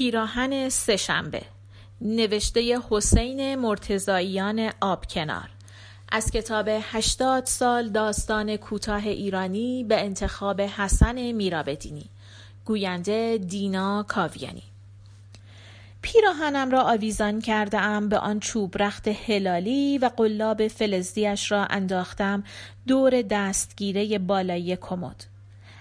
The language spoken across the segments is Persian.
پیراهن سهشنبه نوشته حسین مرتزاییان آبکنار. از کتاب هشتاد سال داستان کوتاه ایرانی به انتخاب حسن میرابدینی. گوینده دینا کاویانی. پیراهنم را آویزان کرده ام به آن چوب رخت هلالی و قلاب فلزدیش را انداختم دور دستگیره بالایی کمد.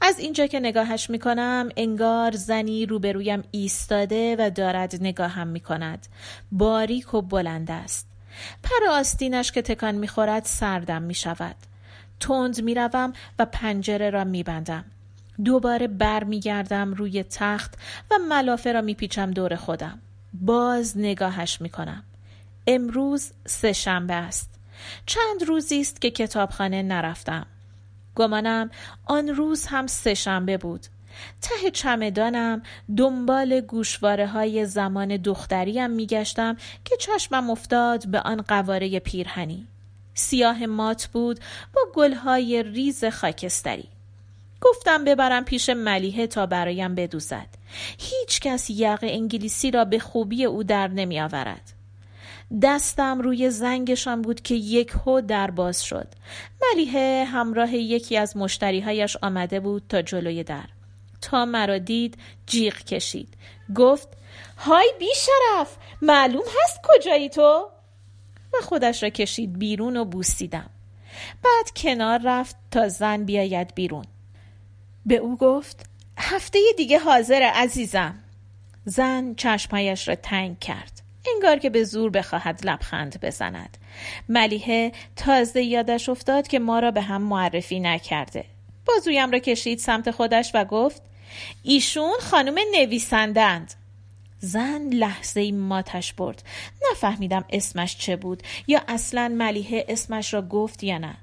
از اینجا که نگاهش می کنم انگار زنی روبرویم ایستاده و دارد نگاهم می کند باریک و بلند است. پر آستینش که تکان می خورد سردم می شود تند می روم و پنجره را می بندم دوباره بر می گردم روی تخت و ملافه را می پیچم دور خودم. باز نگاهش می کنم امروز سه شنبه است. چند روزی است که کتابخانه نرفتم. گمانم آن روز هم سهشنبه بود. ته چمدانم دنبال گوشواره های زمان دختریم میگشتم که چشمم افتاد به آن قواره پیرهنی. سیاه مات بود با گلهای ریز خاکستری. گفتم ببرم پیش ملیحه تا برایم بدوزد. هیچ کس یق انگلیسی را به خوبی او در نمی آورد دستم روی زنگشان بود که یک هو در باز شد. ملیحه همراه یکی از مشتریهایش آمده بود تا جلوی در. تا مرا دید جیغ کشید. گفت های بی شرف معلوم هست کجایی تو؟ و خودش را کشید بیرون و بوسیدم. بعد کنار رفت تا زن بیاید بیرون. به او گفت هفته دیگه حاضر عزیزم. زن چشمهایش را تنگ کرد. انگار که به زور بخواهد لبخند بزند. ملیحه تازه یادش افتاد که ما را به هم معرفی نکرده. بازویم را کشید سمت خودش و گفت ایشون خانم نویسندند زن لحظه ماتش برد. نفهمیدم اسمش چه بود یا اصلا ملیحه اسمش را گفت یا نه.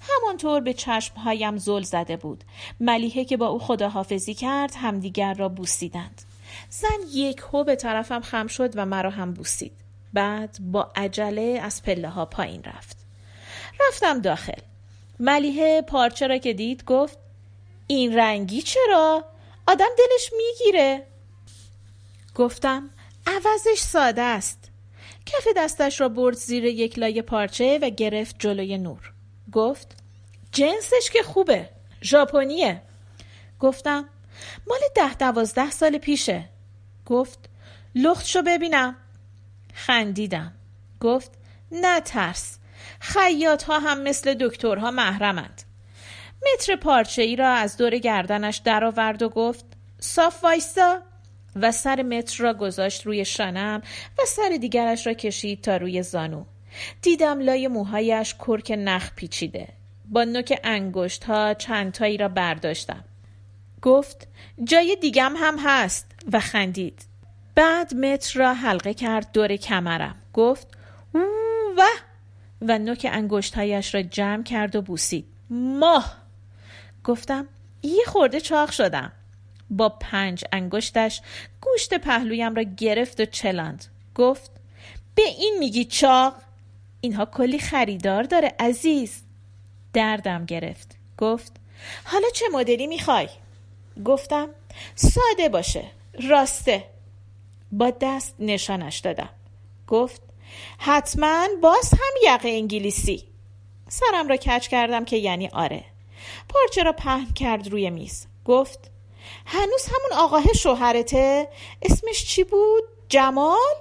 همانطور به چشمهایم زل زده بود. ملیحه که با او خداحافظی کرد همدیگر را بوسیدند. زن یک هو به طرفم خم شد و مرا هم بوسید. بعد با عجله از پله ها پایین رفت. رفتم داخل. ملیحه پارچه را که دید گفت این رنگی چرا؟ آدم دلش می‌گیره. گفتم عوضش ساده است. کف دستش را برد زیر یک لایه پارچه و گرفت جلوی نور. گفت جنسش که خوبه ژاپنیه. گفتم مال ده دوازده سال پیشه. گفت لختشو ببینم. خندیدم. گفت نه ترس. خیاط ها هم مثل دکترها محرمند. متر پارچه ای را از دور گردنش درآورد و گفت صاف وایسا و سر متر را گذاشت روی شانم و سر دیگرش را کشید تا روی زانو. دیدم لای موهایش کرک نخ پیچیده. با نوک انگشت ها چندتایی را برداشتم. گفت جای دیگم هم هست و خندید. بعد متر را حلقه کرد دور کمرم. گفت و و نوک انگشتهایش را جمع کرد و بوسید. ماه! گفتم یه خورده چاق شدم. با پنج انگشتش گوشت پهلویم را گرفت و چلاند. گفت به این میگی چاق؟ اینها کلی خریدار داره عزیز. دردم گرفت. گفت حالا چه مدلی می‌خوای؟ گفتم ساده باشه راسته. با دست نشانش دادم. گفت حتما باز هم یقه انگلیسی. سرم را کچ کردم که یعنی آره. پارچه را پهن کرد روی میز. گفت هنوز همون آقاه شوهرته؟ اسمش چی بود؟ جمال؟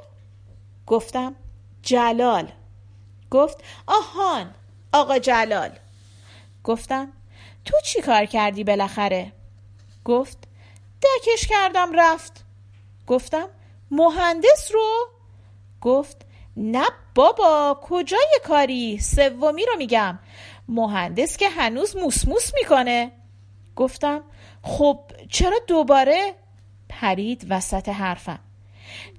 گفتم جلال. گفت آهان آقا جلال. گفتم تو چی کار کردی بالاخره؟ گفت دکش کردم رفت. گفتم مهندس رو؟ گفت نه بابا کجای کاری؟ سومی رو میگم. مهندس که هنوز موسموس می‌کنه. گفتم خب چرا دوباره؟ پرید وسط حرفم.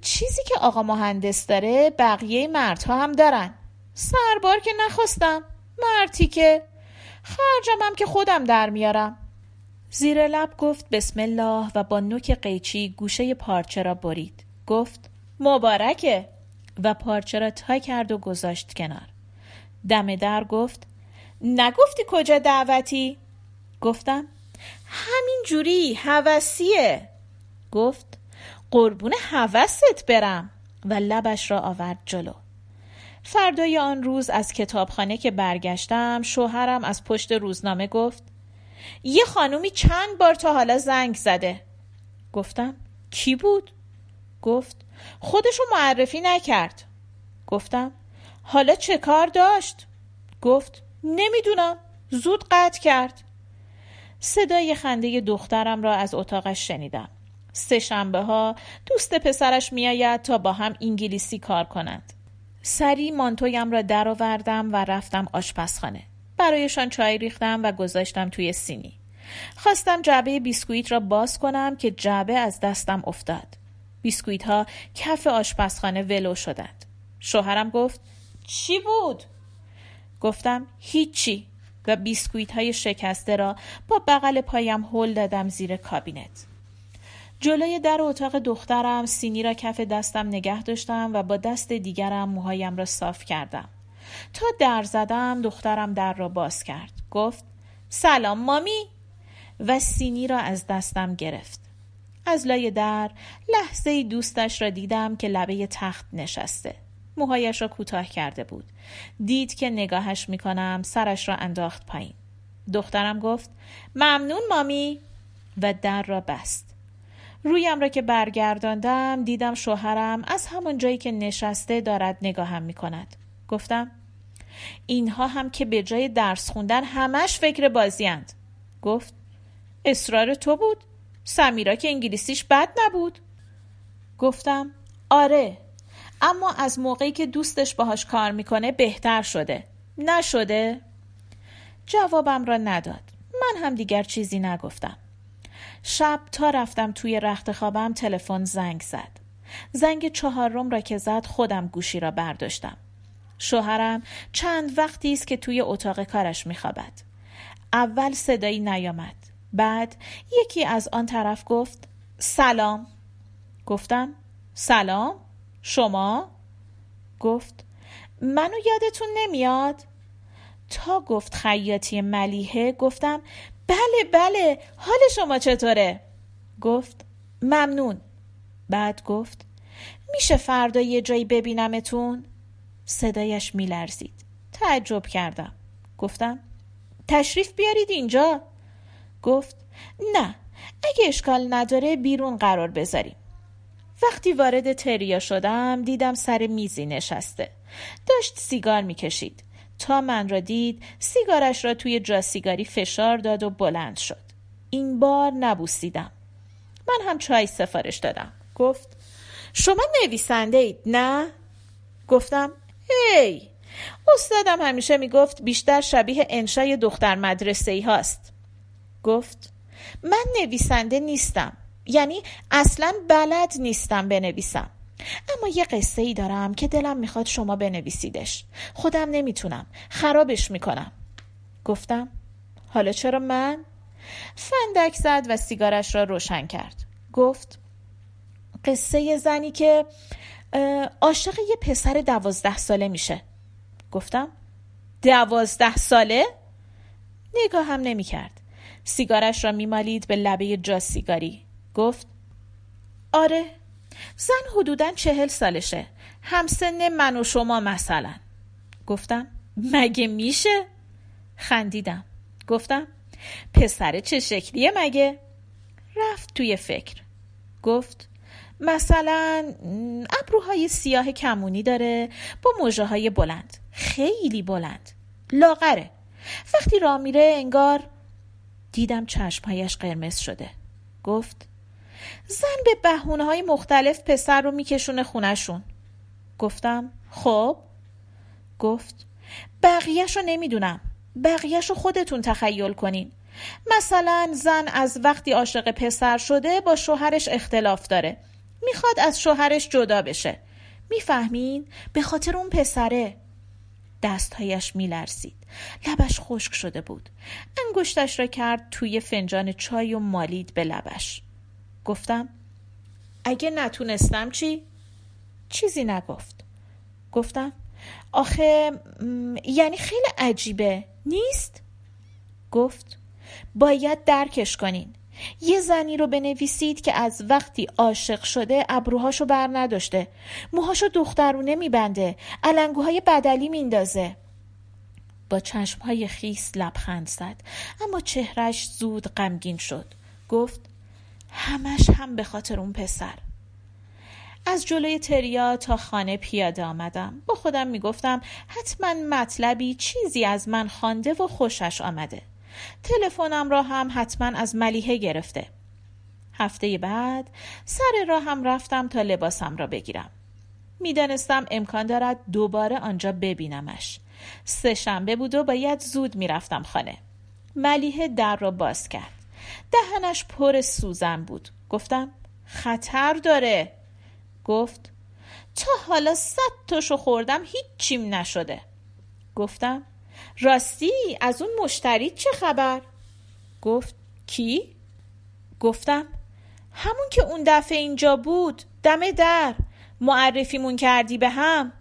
چیزی که آقا مهندس داره بقیه مردها هم دارن. سربار که نخواستم مردی که. خرجم هم که خودم در میارم. زیر لب گفت بسم الله و با نوک قیچی گوشه پارچه را برید. گفت مبارکه! و پارچه را تا کرد و گذاشت کنار. دم در گفت نگفتی کجا دعوتی؟ گفتم همین جوری هوسیه گفت قربون حوست برم! و لبش را آورد جلو. فردای آن روز از کتابخانه که برگشتم شوهرم از پشت روزنامه گفت یه خانومی چند بار تا حالا زنگ زده. گفتم کی بود؟ گفت خودشو معرفی نکرد. گفتم حالا چه کار داشت؟ گفت نمی‌دونم. زود قطع کرد. صدای خنده دخترم را از اتاقش شنیدم. سه شنبه ها دوست پسرش میآید تا با هم انگلیسی کار کنند. سری مانتویم را درآوردم و رفتم آشپزخانه. برایشان چای ریختم و گذاشتم توی سینی. خواستم جعبه بیسکویت را باز کنم که جعبه از دستم افتاد. بیسکویت ها کف آشپزخانه ولو شدند. شوهرم گفت چی بود؟ گفتم هیچی. و بیسکویت های شکسته را با بغل پایم هل دادم زیر کابینت. جلوی در اتاق دخترم سینی را کف دستم نگه داشتم و با دست دیگرم موهایم را صاف کردم. تا در زدم دخترم در را باز کرد. گفت سلام مامی. و سینی را از دستم گرفت. از لای در لحظه دوستش را دیدم که لبه تخت نشسته. موهایش را کوتاه کرده بود. دید که نگاهش می‌کنم سرش را انداخت پایین. دخترم گفت ممنون مامی. و در را بست. رویم را که برگرداندم دیدم شوهرم از همان جایی که نشسته دارد نگاهم می کند. گفتم اینها هم که به جای درس خوندن همش فکر بازیند. گفت اصرار تو بود؟ سمیرا که انگلیسیش بد نبود؟ گفتم آره اما از موقعی که دوستش باهاش کار می‌کنه بهتر شده نشده؟ جوابم را نداد من هم دیگر چیزی نگفتم شب تا رفتم توی رخت خوابم تلفن زنگ زد زنگ چهارم را که زد خودم گوشی را برداشتم شوهرم چند وقتی است که توی اتاق کارش میخوابد. اول صدایی نیامد. بعد یکی از آن طرف گفت سلام. گفتم سلام شما؟ گفت منو یادتون نمیاد؟ تا گفت خیاطی ملیحه گفتم بله بله حال شما چطوره؟ گفت ممنون. بعد گفت میشه فردا یه جایی ببینمتون؟ صدایش میلرزید. تعجب کردم. گفتم تشریف بیارید اینجا؟ گفت نه اگه اشکال نداره بیرون قرار بذاریم. وقتی وارد تریا شدم دیدم سر میزی نشسته. داشت سیگار می‌کشید. تا من را دید سیگارش را توی جا سیگاری فشار داد و بلند شد. این بار نبوسیدم. من هم چای سفارش دادم. گفت شما نویسنده اید نه؟ گفتم هی! استادم همیشه می‌گفت بیشتر شبیه انشای دختر مدرسه ای هاست. گفت من نویسنده نیستم. یعنی اصلا بلد نیستم بنویسم. اما یه قصه ای دارم که دلم می‌خواد شما بنویسیدش. خودم نمی‌تونم. خرابش می‌کنم. گفتم حالا چرا من؟ فندک زد و سیگارش را روشن کرد. گفت قصه زنی که عاشق یه پسر دوازده ساله میشه. گفتم دوازده ساله؟ نگاه هم نمی کرد سیگارش را میمالید به لبه جا سیگاری. گفت آره زن حدودا چهل سالشه. همسن من و شما مثلا. گفتم مگه میشه؟ خندیدم. گفتم پسر چه شکلیه مگه؟ رفت توی فکر. گفت مثلا ابروهای سیاه کمونی داره با موجه های بلند. خیلی بلند. لاغره. وقتی راه میره انگار دیدم چشمهایش قرمز شده. گفت زن به بهونه های مختلف پسر رو میکشونه خونشون گفتم خب. گفت بقیهش رو نمی‌دونم. بقیهش رو خودتون تخیل کنین. مثلا زن از وقتی عاشق پسر شده با شوهرش اختلاف داره. می‌خواد از شوهرش جدا بشه. می‌فهمین؟ به خاطر اون پسره. دستهایش میلرزید. لبش خشک شده بود. انگشتش را کرد توی فنجان چای و مالید به لبش. گفتم اگه نتونستم چی؟ چیزی نگفت. گفتم آخه یعنی خیلی عجیبه. نیست؟ گفت باید درکش کنین. یه زنی رو بنویسید که از وقتی عاشق شده ابروهاشو بر نداشته. موهاشو دخترونه میبنده. علنگوهای بدلی میندازه. با چشمهای خیس لبخند زد. اما چهرش زود غمگین شد. گفت همش هم به خاطر اون پسر. از جلوی تریا تا خانه پیاده آمدم. با خودم می‌گفتم حتما مطلبی چیزی از من خوانده و خوشش آمده. تلفنم را هم حتما از ملیحه گرفته. هفته بعد سر راهم رفتم تا لباسم را بگیرم. می‌دانستم امکان دارد دوباره آنجا ببینمش. سه شنبه بود و باید زود می‌رفتم خانه. ملیحه در را باز کرد. دهنش پر سوزن بود. گفتم خطر داره. گفت تا حالا صد تاشو خوردم هیچیم نشده. گفتم راستی از اون مشتری چه خبر؟ گفت کی؟ گفتم همون که اون دفعه اینجا بود دم در معرفیمون کردی به هم.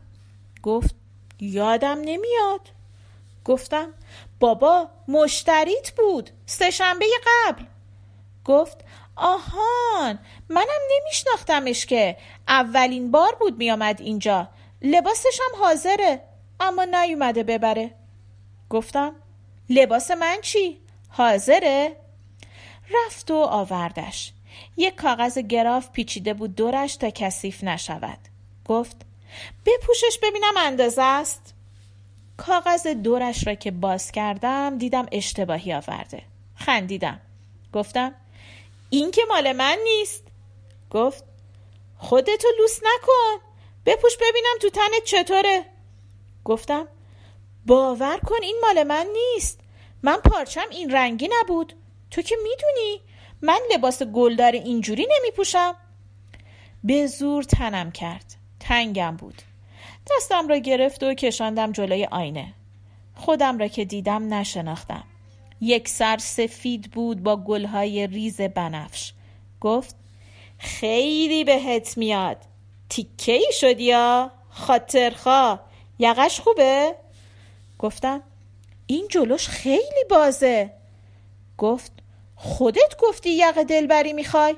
گفت یادم نمیاد. گفتم بابا مشتریت بود سه شنبه قبل. گفت آهان منم نمیشناختمش که. اولین بار بود میامد اینجا. لباسش هم حاضره اما نیومده ببره. گفتم لباس من چی؟ حاضره؟ رفت و آوردش. یک کاغذ گراف پیچیده بود دورش تا کثیف نشود. گفت بپوشش ببینم اندازه است. کاغذ دورش را که باز کردم دیدم اشتباهی آورده. خندیدم. گفتم این که مال من نیست. گفت خودتو لوس نکن. بپوش ببینم تو تنت چطوره. گفتم باور کن این مال من نیست. من پارچم این رنگی نبود. تو که می‌دونی؟ من لباس گلدار اینجوری نمی پوشم به زور تنم کرد. تنگم بود. دستم را گرفت و کشاندم جلوی آینه. خودم را که دیدم نشناختم. یک سر سفید بود با گلهای ریز بنفش. گفت خیلی بهت میاد. تیکه ای شدی یا خاطرخوا یقش خوبه؟ گفتم این جلوش خیلی بازه. گفت خودت گفتی یقه دلبری می‌خوای؟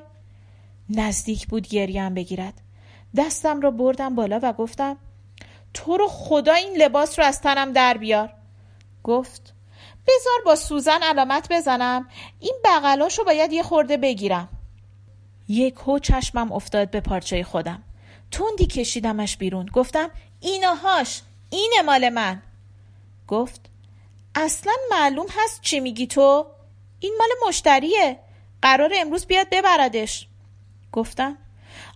نزدیک بود گریم بگیرد. دستم را بردم بالا و گفتم تو رو خدا این لباس رو از تنم در بیار. گفت بذار با سوزن علامت بزنم این بغلاش رو باید یه خورده بگیرم. یک هو چشمم افتاد به پارچه خودم. تندی کشیدمش بیرون. گفتم ایناهاش اینه مال من. گفت اصلا معلوم هست چی میگی تو؟ این مال مشتریه. قرار امروز بیاد ببردش. گفتم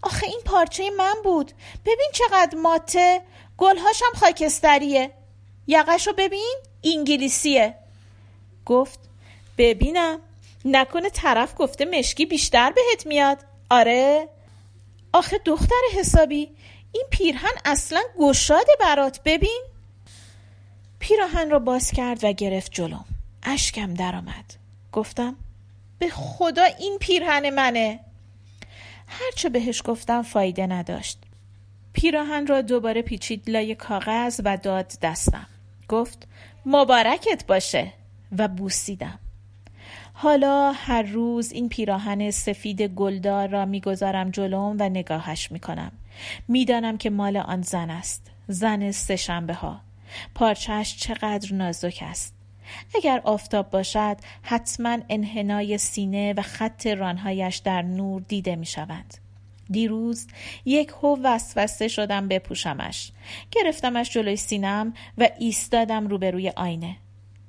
آخه این پارچه من بود. ببین چقدر ماته. گلهاشم خاکستریه. یقشو ببین انگلیسیه. گفت ببینم. نکنه طرف گفته مشکی بیشتر بهت میاد. آره. آخه دختر حسابی این پیرهن اصلا گشاده برات. ببین. پیراهن را باز کرد و گرفت جلوم. اشکم درآمد. گفتم به خدا این پیرهن منه. هرچه بهش گفتم فایده نداشت. پیراهن را دوباره پیچید لای کاغذ و داد دستم. گفت مبارکت باشه. و بوسیدم. حالا هر روز این پیراهن سفید گلدار را می‌گذارم جلوم و نگاهش می‌کنم. می‌دانم که مال آن زن است. زن سه ها پارچهش چقدر نازک است. اگر آفتاب باشد حتما انحنای سینه و خط رانهایش در نور دیده می شود. دیروز یک هو وسوسه شدم بپوشمش. گرفتمش جلوی سینم و ایستادم روبروی آینه.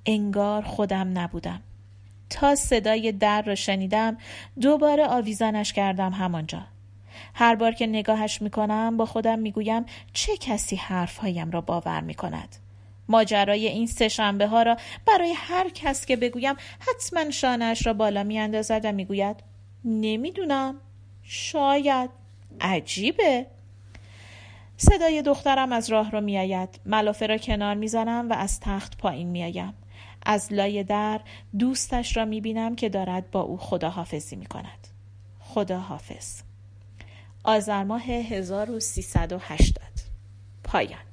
انگار خودم نبودم. تا صدای در را شنیدم دوباره آویزانش کردم همانجا. هر بار که نگاهش می‌کنم با خودم می‌گویم چه کسی حرفهایم را باور می‌کند. ماجرای این سه شنبه ها را برای هر کس که بگویم حتما شانش را بالا میاندازد و می‌گوید نمی‌دونم. شاید. عجیبه. صدای دخترم از راه را میآید. ملافه را کنار می‌زنم و از تخت پایین میآیم. از لای در دوستش را می‌بینم که دارد با او خداحافظی می‌کند. خداحافظ. آذر ماه 1380 پایان.